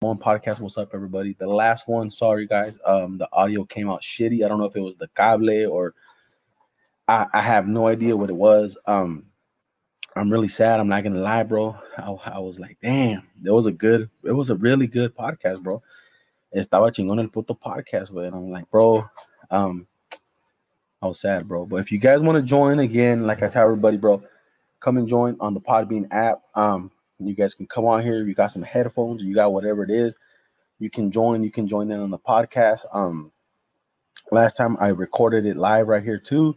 one podcast. What's up, everybody? The last one, sorry guys, um, the audio came out shitty. I don't know if it was the cable or I, I have no idea what it was. Um, I'm really sad. I'm not gonna lie, bro. I, I was like, damn, it was a good, it was a really good podcast, bro. Estaba chingón el puto podcast, but I'm like, bro, um, I was sad, bro. But if you guys want to join again, like I tell everybody, bro, come and join on the Podbean app. Um, you guys can come on here. You got some headphones, you got whatever it is. You can join. You can join in on the podcast. Um, last time I recorded it live right here too.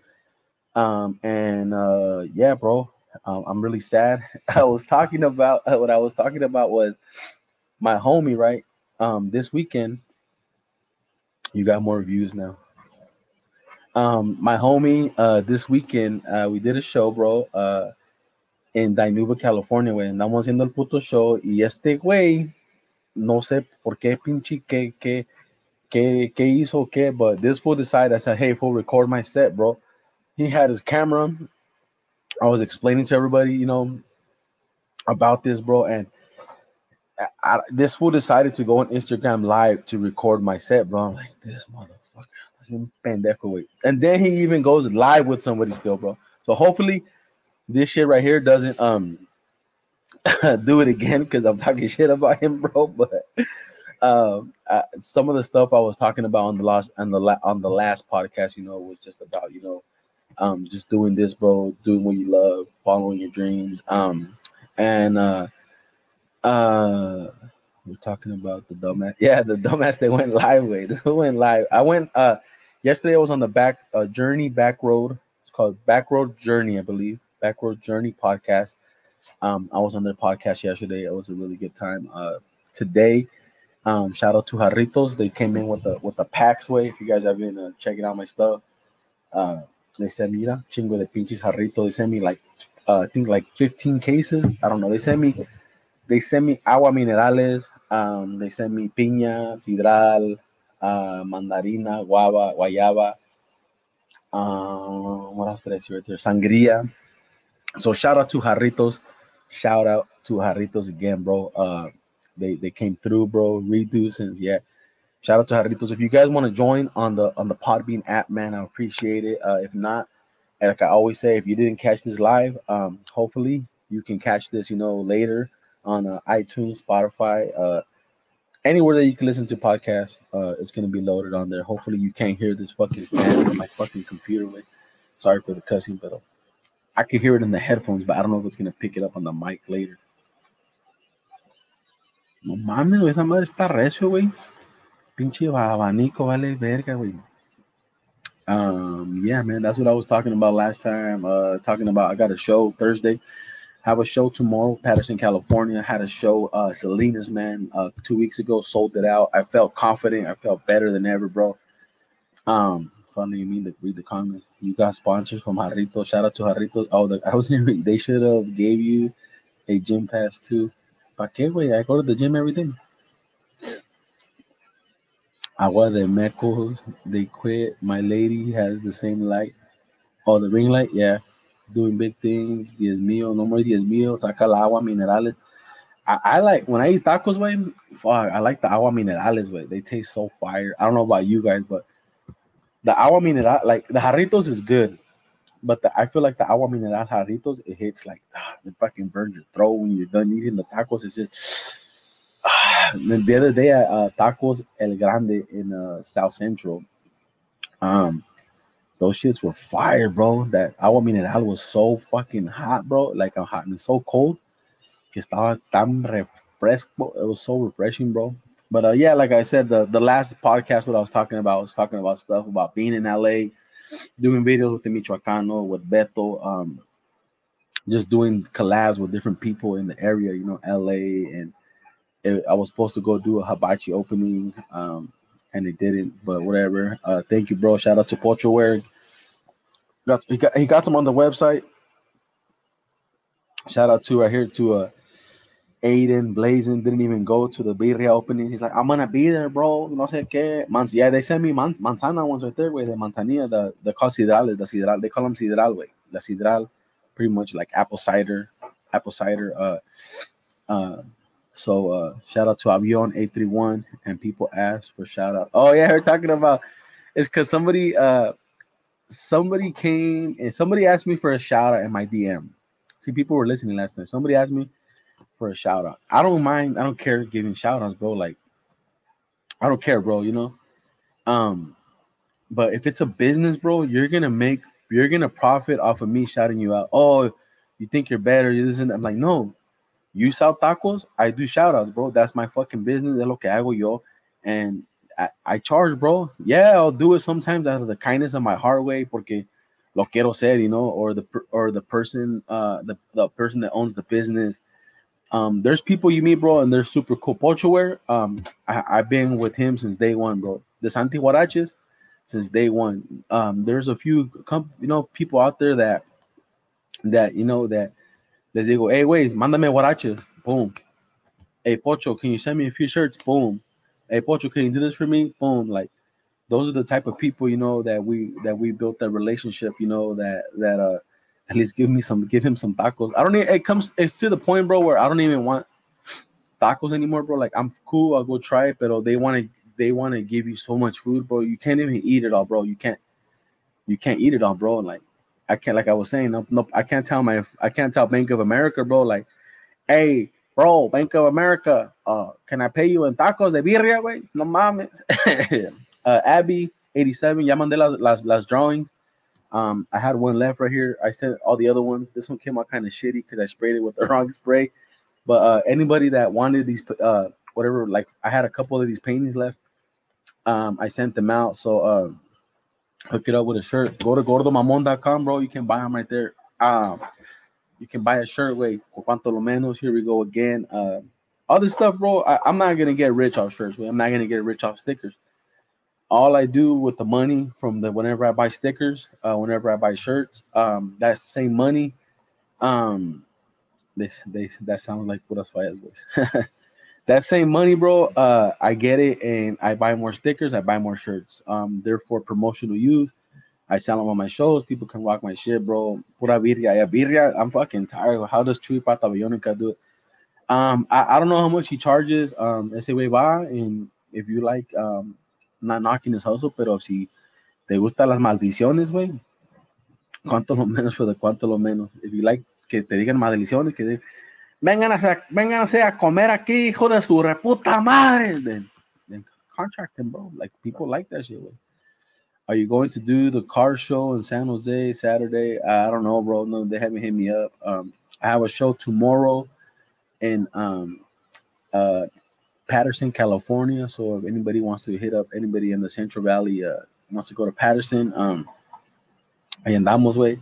Um, and uh, yeah, bro, um, I'm really sad. I was talking about what I was talking about was my homie, right? Um, this weekend, you got more views now. Um, my homie, uh, this weekend, uh, we did a show, bro. Uh, en Dinuba, California, güey. Andamos haciendo el puto show y este güey, no sé por qué pinche, qué, qué, qué, qué hizo, qué, but this fool decided, I said, hey, fool, record my set, bro. He had his camera. I was explaining to everybody, you know, about this, bro, and I, this fool decided to go on Instagram live to record my set, bro. I'm like, this motherfucker, And then he even goes live with somebody still, bro. So hopefully this shit right here doesn't um do it again because I'm talking shit about him, bro. But um, uh, some of the stuff I was talking about on the last on the la- on the last podcast, you know, was just about you know, um, just doing this, bro, doing what you love, following your dreams, um, and uh, uh, we're talking about the dumbass. Yeah, the dumbass they went live with. This went live. I went uh yesterday. I was on the back uh, journey back road. It's called Back Road Journey, I believe. Backward Journey podcast. Um, I was on their podcast yesterday. It was a really good time. Uh, today, um, shout out to Jarritos. They came in with the with the packs way. If you guys have been uh, checking out my stuff, uh, they sent me chingo de pinches Jarritos. They sent me like uh, I think like 15 cases. I don't know. They sent me they sent me agua minerales. Um, they sent me piña, sidral, uh, mandarina, guava, guayaba. Um, what else did I see right there? Sangria. So shout out to Jarritos. Shout out to Jarritos again, bro. Uh, they they came through, bro. Redo since yeah. Shout out to Jarritos. If you guys want to join on the on the Podbean app, man, I appreciate it. Uh, if not, like I always say, if you didn't catch this live, um, hopefully you can catch this, you know, later on uh, iTunes, Spotify, uh, anywhere that you can listen to podcasts. Uh, it's gonna be loaded on there. Hopefully you can't hear this fucking fan on my fucking computer. With sorry for the cussing, but I could hear it in the headphones, but I don't know if it's gonna pick it up on the mic later. No mames, esa madre está recio, güey. Pinche abanico, vale verga, güey. Um, yeah, man, that's what I was talking about last time. Uh, talking about I got a show Thursday. Have a show tomorrow, Patterson, California. Had a show, uh, Salinas, man, uh, two weeks ago. Sold it out. I felt confident. I felt better than ever, bro. Um, funny you mean to read the comments. You got sponsors from Jarrito. Shout out to Jarrito. Oh, the, I was gonna They should have gave you a gym pass too. ¿Para qué, güey? I go to the gym every day. Agua de Mecos. They quit. My lady has the same light. Oh, the ring light. Yeah, doing big things. Diez mío. No more diez mío. Saca la agua minerales. I, I, like when I eat tacos, way. Fuck, I like the agua minerales, way. They taste so fire. I don't know about you guys, but the agua mineral, like the jarritos is good, but the, I feel like the agua mineral jarritos, it hits like ah, it fucking burns your throat when you're done eating the tacos. It's just ah. the other day at uh, Tacos El Grande in uh, South Central, um, those shits were fire, bro. That agua mineral was so fucking hot, bro. Like a hot and so cold. Que estaba tan refresco. It was so refreshing, bro. But uh, yeah, like I said, the the last podcast what I was talking about I was talking about stuff about being in LA, doing videos with the Michoacano, with Beto, um, just doing collabs with different people in the area, you know, LA, and it, I was supposed to go do a hibachi opening, um, and it didn't, but whatever. Uh, thank you, bro. Shout out to Pocho Wear. Got, he got he got them on the website. Shout out to right here to uh Aiden, Blazing didn't even go to the birria opening. He's like, I'm gonna be there, bro. No sé qué. Mans, yeah, they sent me man, manzana ones right there, way. The manzanilla, the the call sidral, the sidral. They call them sidral, way. The sidral, pretty much like apple cider, apple cider. Uh, uh, So uh shout out to Avion 831 and people ask for shout out. Oh yeah, we're talking about it's because somebody uh somebody came and somebody asked me for a shout out in my DM. See, people were listening last time. Somebody asked me for a shout out. I don't mind, I don't care giving shout outs, bro. Like, I don't care, bro, you know. Um, but if it's a business, bro, you're gonna make you're gonna profit off of me shouting you out. Oh, you think you're better, you listen. I'm like, no, you sell tacos, I do shout outs, bro. That's my fucking business. Es lo que hago yo. And I, I charge, bro. Yeah, I'll do it sometimes out of the kindness of my heart way, porque lo quiero ser, you know, or the or the person, uh, the, the person that owns the business. Um, there's people you meet, bro, and they're super cool. Pochoware, um, I, I've been with him since day one, bro. The Santi Huaraches, since day one. Um, there's a few, com- you know, people out there that that you know that they go, hey, wait, mándame huaraches, boom. Hey, Pocho, can you send me a few shirts? Boom hey Pocho, can you do this for me? Boom. Like those are the type of people, you know, that we that we built that relationship, you know, that that uh at least give me some give him some tacos. I don't even it comes it's to the point, bro, where I don't even want tacos anymore, bro. Like I'm cool, I'll go try it, but they want to they want to give you so much food, bro. You can't even eat it all, bro. You can't you can't eat it all, bro. Like I can't like I was saying, no, no, I can't tell my I can't tell Bank of America, bro, like, hey, bro, Bank of America, uh, can I pay you in tacos de birria, güey? No mames. uh, Abby, 87, ya mandé las, las, las drawings. Um, I had one left right here. I sent all the other ones. This one came out kind of shitty because I sprayed it with the wrong spray. But uh, anybody that wanted these, uh, whatever, like I had a couple of these paintings left. Um, I sent them out. So uh, hook it up with a shirt. Go to gordomamon.com, bro. You can buy them right there. Um, you can buy a shirt with cuanto lo menos. Here we go again. Uh, all this stuff, bro. I, am not gonna get rich off shirts. I'm not gonna get rich off stickers. All I do with the money from the whenever I buy stickers, uh, whenever I buy shirts, um, that same money, um, this they that sounds like what else voice. that same money, bro. Uh, I get it and I buy more stickers. I buy more shirts. Um, they're promotional use. I sell them on my shows. People can rock my shit, bro. Pura birria. Yeah, birria. I'm fucking tired. How does Chuy Pata Bionica do it? Um, I, I don't know how much he charges. Um, ese way va. And if you like, um, not knocking his hustle, pero si te gustan las maldiciones, güey, cuánto lo menos the cuánto lo menos. If you like que te digan maldiciones, que de, vengan a, a comer aquí, hijo de su reputa madre, then, then contract him, bro. Like people like that shit, güey. Are you going to do the car show in San Jose Saturday? I don't know, bro. No, they haven't hit me up. Um, I have a show tomorrow in um, uh, Patterson, California. So if anybody wants to hit up anybody in the Central Valley, uh, wants to go to Patterson, um, andamos, way.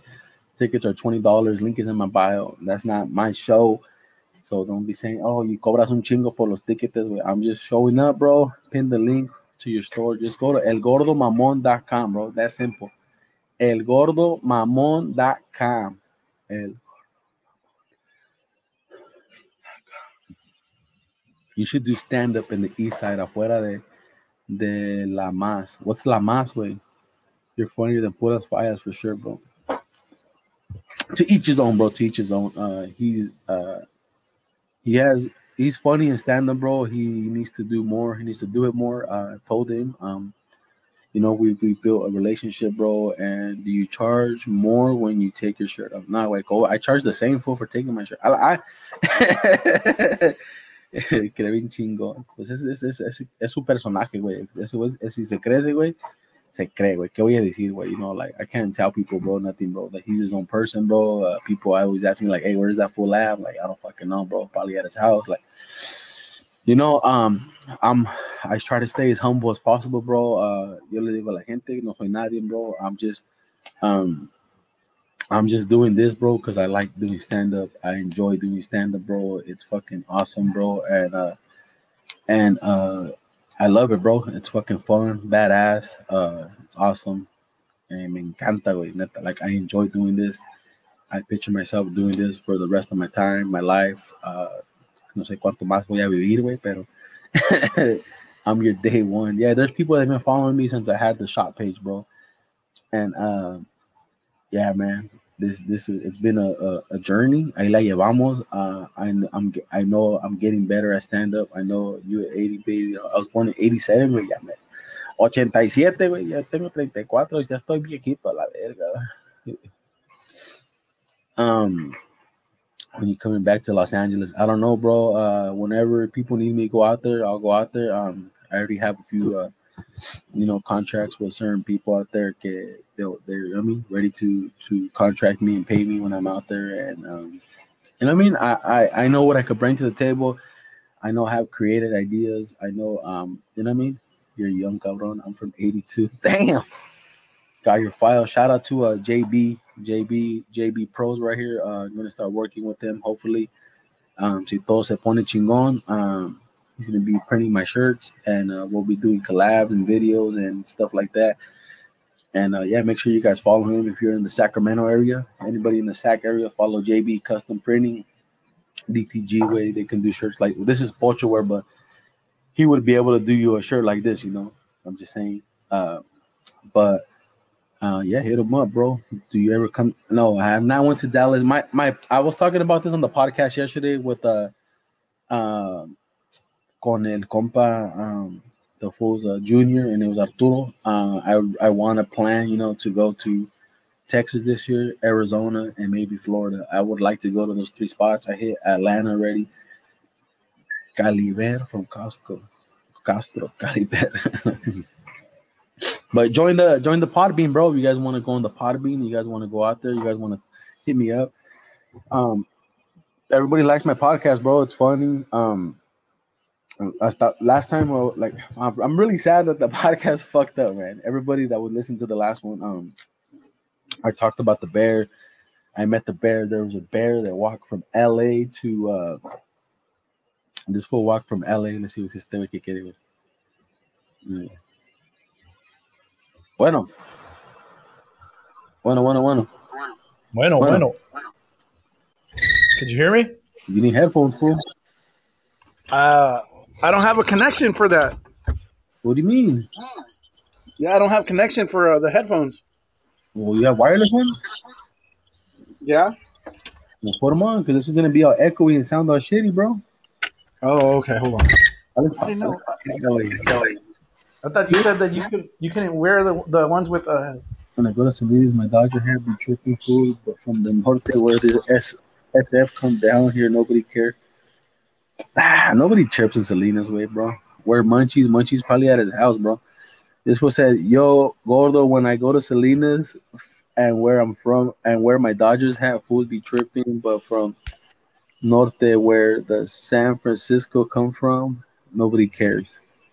Tickets are twenty dollars. Link is in my bio. That's not my show. So don't be saying, "Oh, you cobras un chingo por los tickets." I'm just showing up, bro. Pin the link to your store, just go to elgordomamon.com, bro. That's simple. Elgordomamon.com. El you should do stand up in the east side, afuera de, de La Mas. What's La Mas, way? You're funnier than Puras Fires for sure, bro. To each his own, bro. To each his own. Uh, he's uh, he has he's funny in stand up, bro. He needs to do more. He needs to do it more. Uh, I told him, um, you know, we we built a relationship, bro. And do you charge more when you take your shirt off? No, like, oh, I charge the same full for taking my shirt. I, I cree bien chingón. Pues es, es, es, es, es su personaje, güey. Eso es, si se crece, güey, se cree, güey. ¿Qué voy a decir, güey? You know, like, I can't tell people, bro, nothing, bro. Like, he's his own person, bro. Uh, people always ask me, like, hey, where's that full lab? Like, I don't fucking know, bro. Probably at his house. Like, you know, um, I'm, I try to stay as humble as possible, bro. Uh, yo le digo a la gente, no soy nadie, bro. I'm just, um, I'm just doing this, bro, because I like doing stand up. I enjoy doing stand up, bro. It's fucking awesome, bro. And, uh, and, uh, I love it, bro. It's fucking fun, badass. Uh, it's awesome. And me encanta, güey. Neta. Like, I enjoy doing this. I picture myself doing this for the rest of my time, my life. Uh, no sé cuánto más voy a vivir, güey, pero I'm your day one. Yeah, there's people that have been following me since I had the shop page, bro. And uh, yeah, man, this this it's been a, a, a journey. Ahí la llevamos. Uh, I I'm I know I'm getting better at stand up. I know you at 80 baby. I was born in 87, güey. Ya me 87, güey. Ya tengo 34. Ya estoy viejito a la verga. Um, when you coming back to Los Angeles, I don't know, bro. Uh, whenever people need me to go out there, I'll go out there. Um, I already have a few uh you know contracts with certain people out there que they're, they're I mean ready to to contract me and pay me when I'm out there. And um and I mean? I, I I know what I could bring to the table. I know I have created ideas. I know um you know what I mean? You're young cabron I'm from 82 damn. Got your file. Shout out to uh JB JB JB pros right here. Uh I'm gonna start working with them hopefully. Um si todo se pone chingón um He's going to be printing my shirts, and uh, we'll be doing collabs and videos and stuff like that. And uh, yeah, make sure you guys follow him if you're in the Sacramento area. Anybody in the Sac area, follow JB Custom Printing, DTG way. They can do shirts like this is Pocho wear, but he would be able to do you a shirt like this. You know, I'm just saying. Uh, but uh, yeah, hit him up, bro. Do you ever come? No, I have not went to Dallas. My my, I was talking about this on the podcast yesterday with uh, um con el compa, um, the fool's uh, junior, and it was Arturo. Uh, I I want to plan, you know, to go to Texas this year, Arizona, and maybe Florida. I would like to go to those three spots. I hit Atlanta already. Caliver from Costco, Castro, Caliver. but join the join the Podbean, bro. If you guys want to go on the Podbean, you guys want to go out there, you guys want to hit me up. Um, everybody likes my podcast, bro. It's funny. Um, Last time. Well, like I'm really sad that the podcast fucked up, man. Everybody that would listen to the last one, um, I talked about the bear. I met the bear. There was a bear that walked from L.A. to uh, this full walk from L.A. Let's see what this thing we can get it with. Yeah. Bueno. Bueno, bueno, bueno. Bueno, bueno. Could you hear me? You need headphones, fool. Uh, I don't have a connection for that. What do you mean? Yeah, I don't have connection for uh, the headphones. Well, you have wireless ones? Yeah. Well, put them on because this is gonna be all echoey and sound all shitty, bro. Oh, okay. Hold on. I I didn't know. I thought you said that you could you can wear the the ones with uh. When I go to Salinas, my Dodger hair be tripping food, but from the north where the S, SF come down here, nobody care. Nobody trips in Salinas way, bro. Where Munchies, Munchies probably at his house, bro. This was said, yo, Gordo, when I go to Salinas and where I'm from and where my Dodgers have fools be tripping, but from Norte where the San Francisco come from, nobody cares.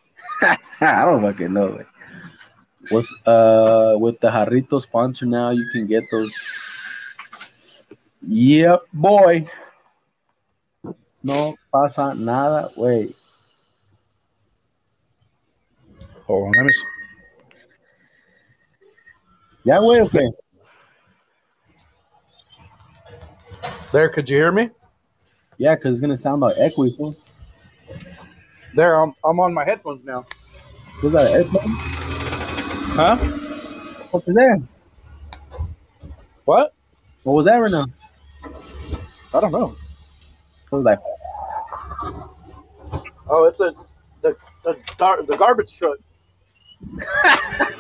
I don't fucking know. Like, what's uh with the Jarrito sponsor now? You can get those. Yep, boy. No pasa nada, güey. Hold on, let me. See. Ya, güey, ¿o qué? There, could you hear me? Yeah, because it's gonna sound like. Fool. There, I'm I'm on my headphones now. Was that an headphone? Huh? What was that? What? What was that right now? I don't know. Like, Oh, it's a the the gar- the garbage truck.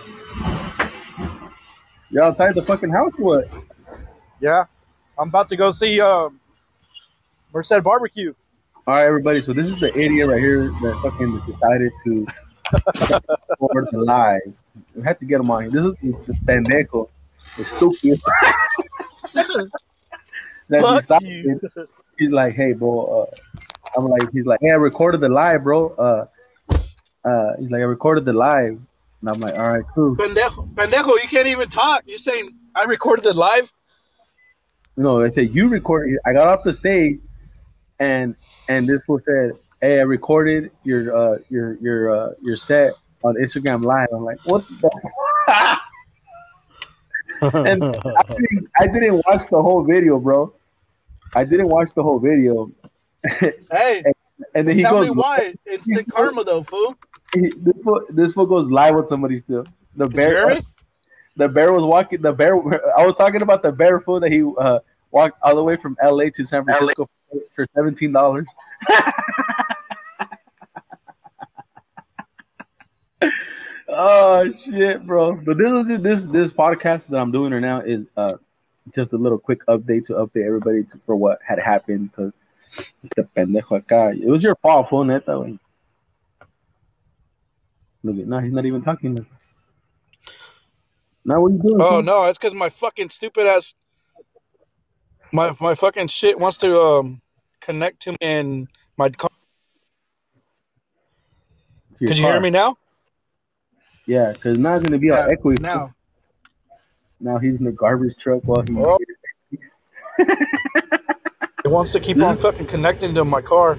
you're outside the fucking house what? Yeah, I'm about to go see um Merced Barbecue. All right, everybody. So this is the idiot right here that fucking decided to record the live. We had to get him on here. This is the, pendejo, the stupid. that Fuck decided. He's like, hey, bro. Uh, I'm like, he's like, hey, I recorded the live, bro. Uh, uh, he's like, I recorded the live, and I'm like, all right, cool. Pendejo, pendejo, you can't even talk. You're saying I recorded it live. No, I said you recorded. I got off the stage, and and this fool said, "Hey, I recorded your uh your your uh your set on Instagram Live." I'm like, "What the?" and I didn't, I didn't watch the whole video, bro. I didn't watch the whole video, Hey, and then he tell goes, me why. Instant karma, though, fool. he- this fool, this fool goes live with somebody still. The Did you hear bear, me? the bear was walking. The bear. I was talking about the bear fool that he uh, walked all the way from L.A. to San Francisco for seventeen dollars. oh shit, bro! But this is this this podcast that I'm doing right now is uh just a little quick update to update everybody to, for what had happened because the pendejo acá. It was your fault, fool, neta. Wey. Look at no, he's not even talking. Now what you doing? Oh no, it's because my fucking stupid ass, my my fucking shit wants to um connect to me in my car. Could you hear me now? Yeah, because now it's gonna be all Yeah, echoey. now. Now he's in the garbage truck while he's Oh. It wants to keep on fucking connecting to my car.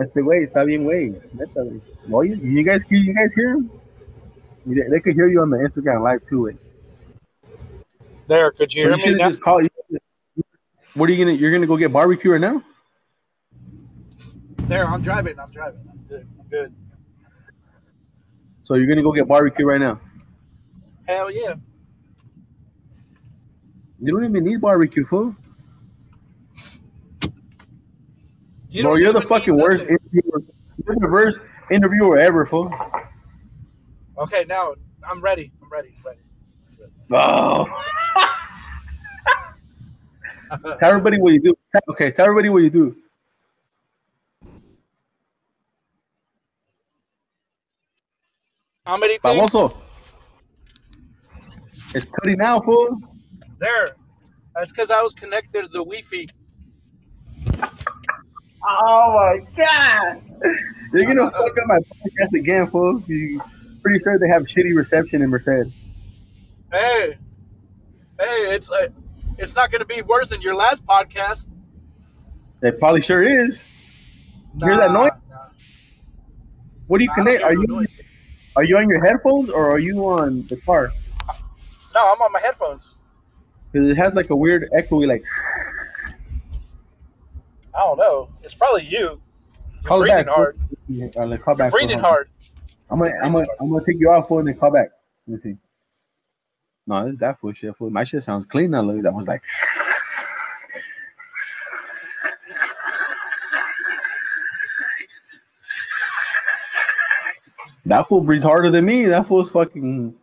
Este güey está bien, güey. Neta, güey. Well, you, you guys, can you guys hear him? You- They could hear you on the Instagram live too. Güey. There, could you So hear you me now? just called. What are you gonna? You're gonna go get barbecue right now? There, I'm driving. I'm driving. I'm good. I'm good. So you're gonna go get barbecue right now? Hell yeah. You don't even need barbecue, fool. You Bro, you're the fucking worst nothing. interviewer. You're the worst interviewer ever, fool. Okay, now I'm ready. I'm ready. I'm ready. Oh. tell everybody what you do. Okay, tell everybody what you do. How many things? Famoso. It's cutting out, fool. There. That's because I was connected to the Wi-Fi. Oh my god! You're gonna fuck up my podcast again, fool. You pretty sure they have shitty reception in Merced. Hey, hey, it's uh, it's not going to be worse than your last podcast. It probably sure is. Hear that noise? nah. What do you Nah, connect? Are you noise. are you on your headphones or are you on the car? No, I'm on my headphones. Because it has like a weird echoey, like I don't know. It's probably you. You're call breathing back. hard. Uh, like, call You're back. breathing hard. I'm gonna I'm gonna I'm gonna take you off, fool, and then call back. Let me see. No, this is that fool shit. Fool. My shit sounds clean now. Look, that was like. That fool breathes harder than me. That fool's fucking.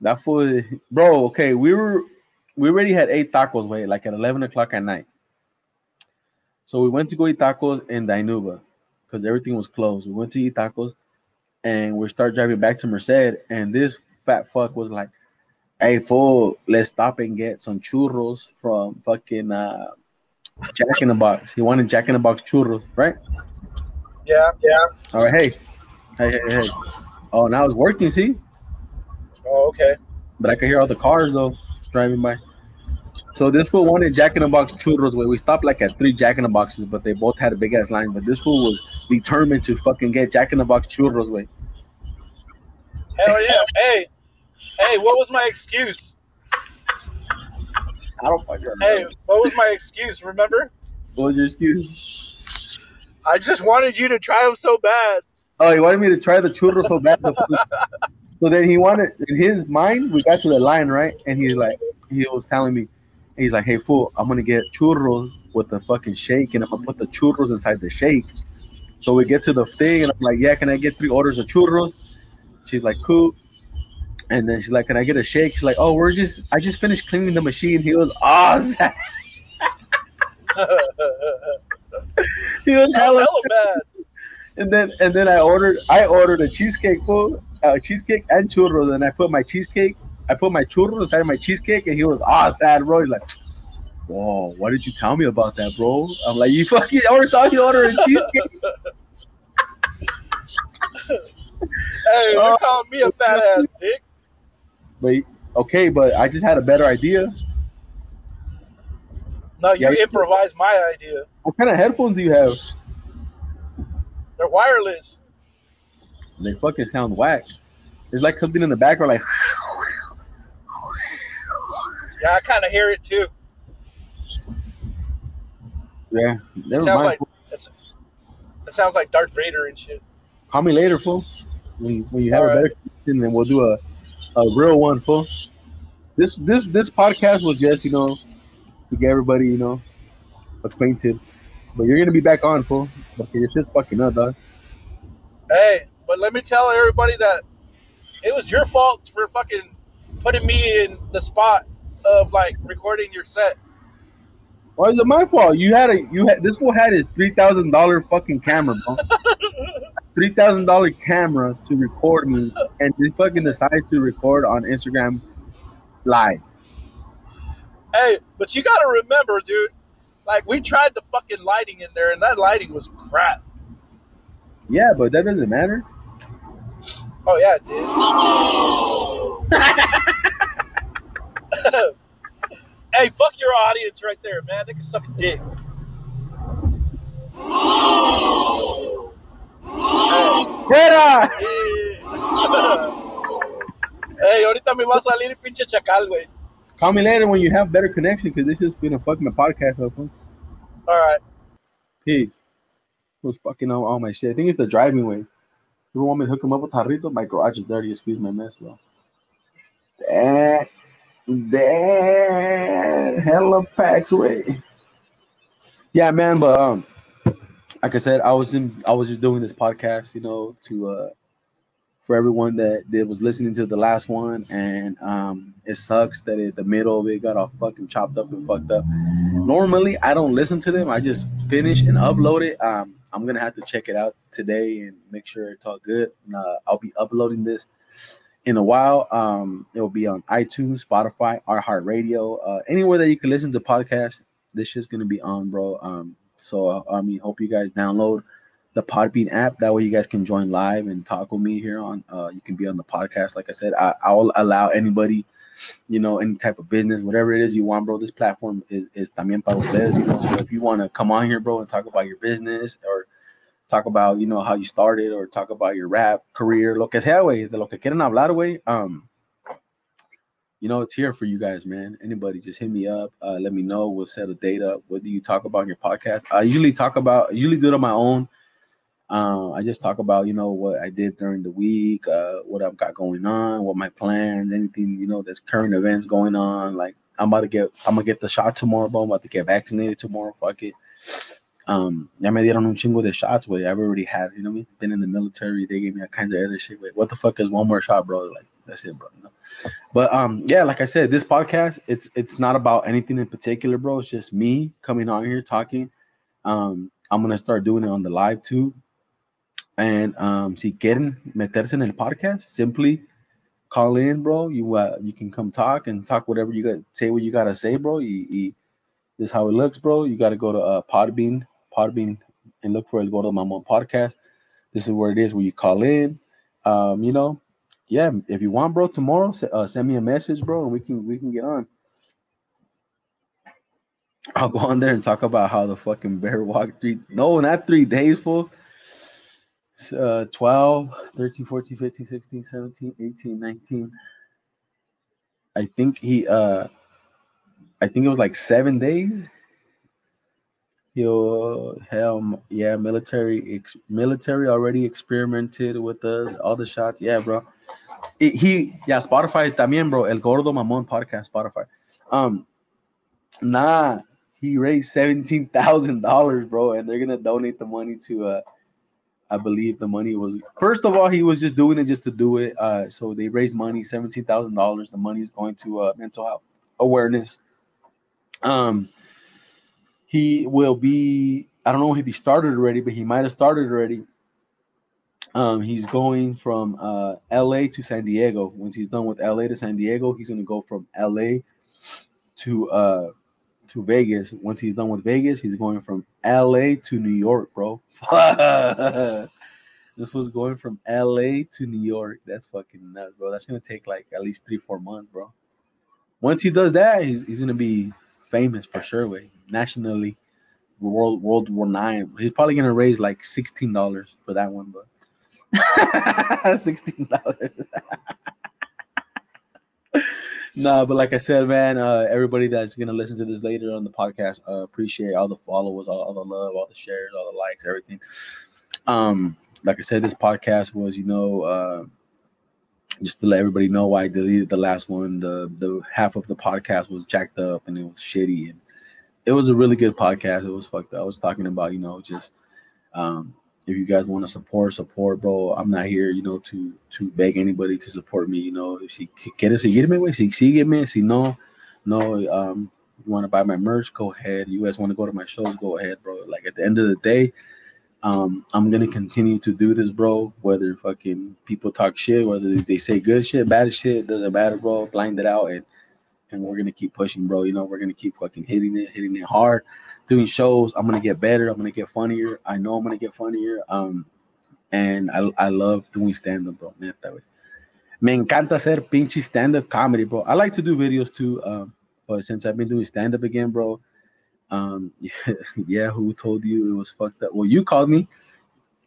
That fool, bro. Okay, we were, we already had eight tacos, wait, like at eleven o'clock at night. So we went to go eat tacos in Dinuba, because everything was closed. We went to eat tacos, and we start driving back to Merced, and this fat fuck was like, "Hey, fool, let's stop and get some churros from fucking uh, Jack in the Box." He wanted Jack in the Box churros, right? Yeah, yeah. All right, hey, hey, hey, hey. Oh, now it's working. See, Oh, okay. but I could hear all the cars though driving by. So this fool wanted Jack in the Box churros. Where we stopped like at three Jack in the Boxes, but they both had a big ass line. But this fool was determined to fucking get Jack in the Box churros. Way. Hell yeah. hey, hey, what was my excuse? I don't fucking Hey, what was my excuse? Remember? What was your excuse? I just wanted you to try them so bad. Oh, he wanted me to try the churros so bad. So then he wanted in his mind, we got to the line, right? And he's like, he was telling me, he's like, hey fool, I'm gonna get churros with the fucking shake, and I'm gonna put the churros inside the shake. So we get to the thing, and I'm like, yeah, can I get three orders of churros? She's like, cool. And then she's like, can I get a shake? She's like, oh, we're just, I just finished cleaning the machine. He was awesome. he was hella hella bad. and then and then I ordered I ordered a cheesecake food, uh, cheesecake and churros, and I put my cheesecake, I put my churros inside of my cheesecake, and he was all sad, bro. He's like, "Whoa, why did you tell me about that, bro?" I'm like, "You fucking already saw you order a cheesecake." Hey, you're calling me a fat ass dick. but okay, but I just had a better idea. No, you Yeah, you- improvised my idea. What kind of headphones do you have? They're wireless. They fucking sound whack. It's like something in the background, like. Yeah, I kind of hear it too. Yeah, never sounds mind. like- it sounds like Darth Vader and shit. Call me later, fool. When, when you have All a right. better question, then we'll do a, a real one, fool. this this this podcast was just you know to get everybody you know acquainted. But you're gonna be back on, fool. Because your shit's fucking up, dog. Hey, but let me tell everybody that it was your fault for fucking putting me in the spot of like recording your set. Why is it my fault? You had a you had this fool had his three thousand dollar fucking camera, bro. three thousand dollar camera to record me, and he fucking decides to record on Instagram live. Hey, but you gotta remember, dude. Like we tried the fucking lighting in there, and that lighting was crap. Yeah, but that doesn't matter. Oh yeah, it did. hey, fuck your audience right there, man. They can suck a dick. Fuera! Hey, hey, ahorita me va a salir el pinche chacal, güey. Call me later when you have better connection, because this is gonna fuck my podcast up. All right. Peace. Was fucking all, all my shit. I think it's the driving way. You want me to hook him up with Jarrito? My garage is dirty. Excuse my mess, bro. That, that hella packs way. Yeah, man. But um, like I said, I was in. I was just doing this podcast, you know, to uh, for everyone that, that was listening to the last one, and um, it sucks that it, the middle of it got all fucking chopped up and fucked up. Normally, I don't listen to them. I just finish and upload it. Um, I'm gonna have to check it out today and make sure it's all good. Uh, I'll be uploading this in a while. Um, it will be on iTunes, Spotify, iHeartRadio, uh, anywhere that you can listen to podcasts. This is gonna be on, bro. Um, so I mean, hope you guys download the Podbean app. That way, you guys can join live and talk with me here on. Uh, you can be on the podcast. Like I said, I, I'll allow anybody, you know, any type of business, whatever it is you want, bro. This platform is, is también para ustedes. You know, so if you want to come on here, bro, and talk about your business or talk about, you know, how you started or talk about your rap career, lo que sea, güey, de lo que quieran hablar, güey. Um, you know, it's here for you guys, man. Anybody, just hit me up. Uh, let me know. We'll set a date up. What do you talk about in your podcast? I usually talk about, I usually do it on my own. Um, I just talk about, you know, what I did during the week, uh, what I've got going on, what my plans, anything, you know, there's current events going on. Like I'm about to get, I'm gonna get the shot tomorrow, bro. I'm about to get vaccinated tomorrow. Fuck it. Um, ya me dieron un chingo de shots, way. I've already had, you know, I been in the military. They gave me all kinds of other shit. Wait, what the fuck is one more shot, bro? Like that's it, bro. You know? But um, yeah, like I said, this podcast, it's it's not about anything in particular, bro. It's just me coming on here talking. Um, I'm gonna start doing it on the live too. And um, si quieren meterse en el podcast, simply call in, bro. You uh, you can come talk and talk whatever you got, say what you gotta say, bro. This is how it looks, bro. You gotta go to uh, Podbean, Podbean, and look for El Gordo Mamon podcast. This is where it is where you call in. Um, you know, yeah. If you want, bro, tomorrow, uh, send me a message, bro, and we can we can get on. I'll go on there and talk about how the fucking bear walked three, no, not three days, full uh, 12, 13, 14, 15, 16, 17, 18, 19. I think he, uh, I think it was like seven days. Yo, hell, yeah, military, ex- military already experimented with us, all the shots. Yeah, bro. It, he, yeah, Spotify también, bro. El Gordo Mamon podcast, Spotify. Um, nah, he raised seventeen thousand dollars, bro, and they're gonna donate the money to uh I believe the money was first of all he was just doing it just to do it. Uh, so they raised money, seventeen thousand dollars. The money is going to uh, mental health awareness. Um, he will be. I don't know if he started already, but he might have started already. Um, he's going from uh, L.A. to San Diego. Once he's done with L.A. to San Diego, he's going to go from L.A. to uh, to Vegas. Once he's done with Vegas, he's going from LA to New York, bro. this was going from LA to New York. That's fucking nuts, bro. That's gonna take like at least three, four months, bro. Once he does that, he's, he's gonna be famous for sure, way nationally. World World War Nine. He's probably gonna raise like sixteen dollars for that one, but sixteen dollars. no, but like I said, man, uh, everybody that's gonna listen to this later on the podcast, uh, appreciate all the followers, all, all, the love, all the shares, all the likes, everything. Um, like I said, this podcast was, you know, uh, just to let everybody know why I deleted the last one. The the half of the podcast was jacked up and it was shitty and it was a really good podcast. It was fucked up. I was talking about, you know, just um if you guys want to support, support, bro. I'm not here, you know, to to beg anybody to support me, you know. If si quieres seguirme, güey, si sígueme, si no, no, um, you want to buy my merch, go ahead. You guys want to go to my shows, go ahead, bro. Like at the end of the day, um, I'm gonna continue to do this, bro. Whether fucking people talk shit, whether they say good shit, bad shit, doesn't matter, bro. Blind it out, and and we're gonna keep pushing, bro. You know, we're gonna keep fucking hitting it, hitting it hard, doing shows. I'm gonna get better. I'm gonna get funnier. I know I'm gonna get funnier. Um, and I I love doing stand up, bro. Neta, way. Me encanta hacer pinche stand up comedy, bro. I like to do videos too. Um, but since I've been doing stand up again, bro, um, yeah, who told you it was fucked up? Well, you called me.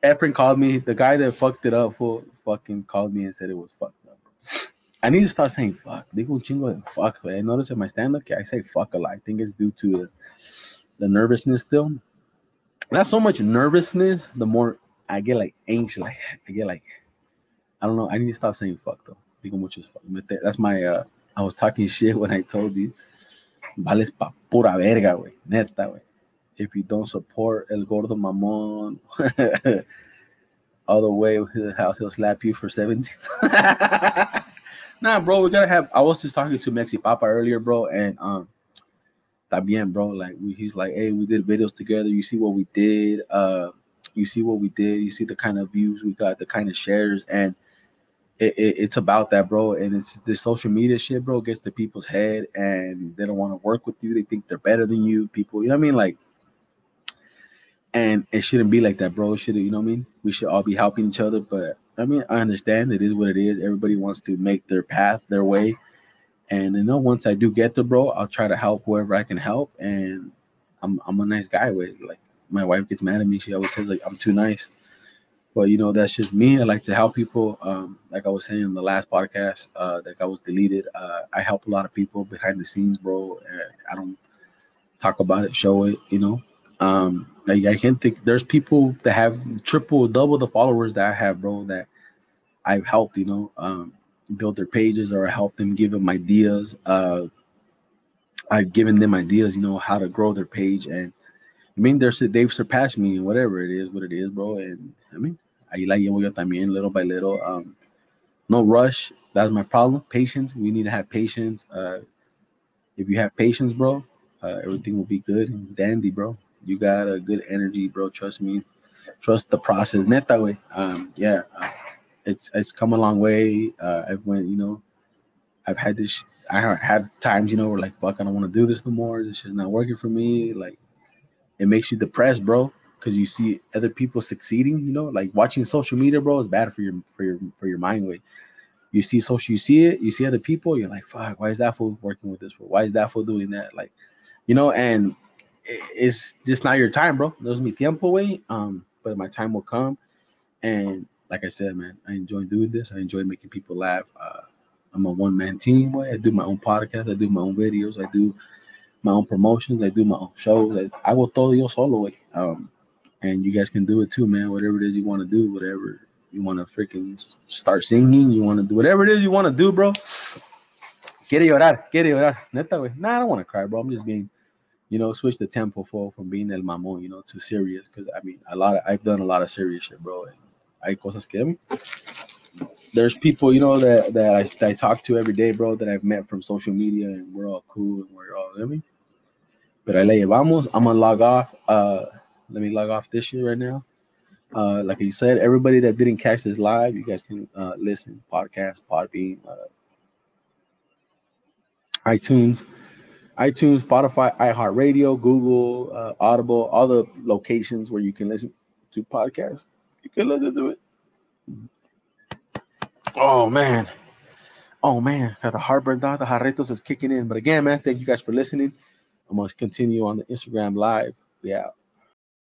Efren called me. The guy that fucked it up for fucking called me and said it was fucked up. I need to start saying fuck. Digo un chingo de fuck. I notice in my stand-up, I say fuck a lot. I think it's due to the, the nervousness still. Not so much nervousness, the more I get like anxious. Like I get like, I don't know. I need to stop saying fuck though. Digo muchos fuck. That's my uh I was talking shit when I told you vales pa pura verga, güey. Neta, güey. If you don't support El Gordo Mamon all the way to the house, he'll slap you for 17. nah, bro, we gotta have. I was just talking to Mexi Papa earlier, bro, and um, también, bro. Like, we, he's like, hey, we did videos together. You see what we did. Uh, you see what we did. You see the kind of views we got, the kind of shares, and it, it, it's about that, bro. And it's the social media shit, bro, gets to people's head and they don't want to work with you. They think they're better than you. People, you know what I mean? Like, and it shouldn't be like that, bro. It should, you know what I mean? We should all be helping each other. But I mean, I understand it is what it is. Everybody wants to make their path their way. And you know, once I do get the bro, I'll try to help whoever I can help. And I'm I'm a nice guy with like my wife gets mad at me. She always says like I'm too nice. But you know that's just me. I like to help people. Um, like i was saying in the last podcast uh, that got was deleted uh, i help a lot of people behind the scenes bro. I don't talk about it show it you know? Um, like i can't think there's people that have triple double the followers that i have bro that i've helped you know? Um, build their pages or help them give them ideas uh, i've given them ideas you know how to grow their page and I mean, they're they've surpassed me in whatever it is, what it is, bro. And I mean, ahí la llevo yo también, little by little. Um, no rush. That's my problem. Patience. We need to have patience. Uh, if you have patience, bro, uh, everything will be good and dandy, bro. You got a good energy, bro. Trust me. Trust the process. Net that way. Um, yeah, uh, it's it's come a long way. Uh, I've went, you know, I've had this. I had times, you know, where like, fuck, I don't want to do this no more. This is not working for me. Like, it makes you depressed, bro, because you see other people succeeding. You know, like watching social media, bro, is bad for your for your for your mind. Way you see social, you see it, you see other people, you're like, fuck, why is that fool working with this fool? Why is that fool doing that? Like, you know, and it's just not your time, bro. There's mi tiempo, way. Um, but my time will come. And like I said, man, I enjoy doing this. I enjoy making people laugh. Uh, I'm a one man team. Way I do my own podcast. I do my own videos. I do my own promotions. I do my own shows. I, I will throw your solo away. Um, and you guys can do it too, man. Whatever it is you want to do, whatever you want to freaking start singing, you want to do whatever it is you want to do, bro. Quiere llorar, quiere llorar. Neta, güey. Nah, I don't want to cry, bro. I'm just being, you know, switch the tempo for from being el mamón, you know, to serious. Because I mean, a lot of I've done a lot of serious shit, bro. And hay cosas que there's people, you know, that that I, that I talk to every day, bro, that I've met from social media, and we're all cool and we're all, I mean. But I lay vamos. I'm gonna log off. Uh, let me log off this shit right now. Uh, like he said, everybody that didn't catch this live, you guys can uh, listen podcast, Podbean, uh, iTunes, iTunes, Spotify, iHeartRadio, Google, uh, Audible, all the locations where you can listen to podcasts. You can listen to it. Oh man, oh man, got the heartburn dog. The Jarritos is kicking in. But again, man, thank you guys for listening. I'm gonna continue on the Instagram live. Yeah.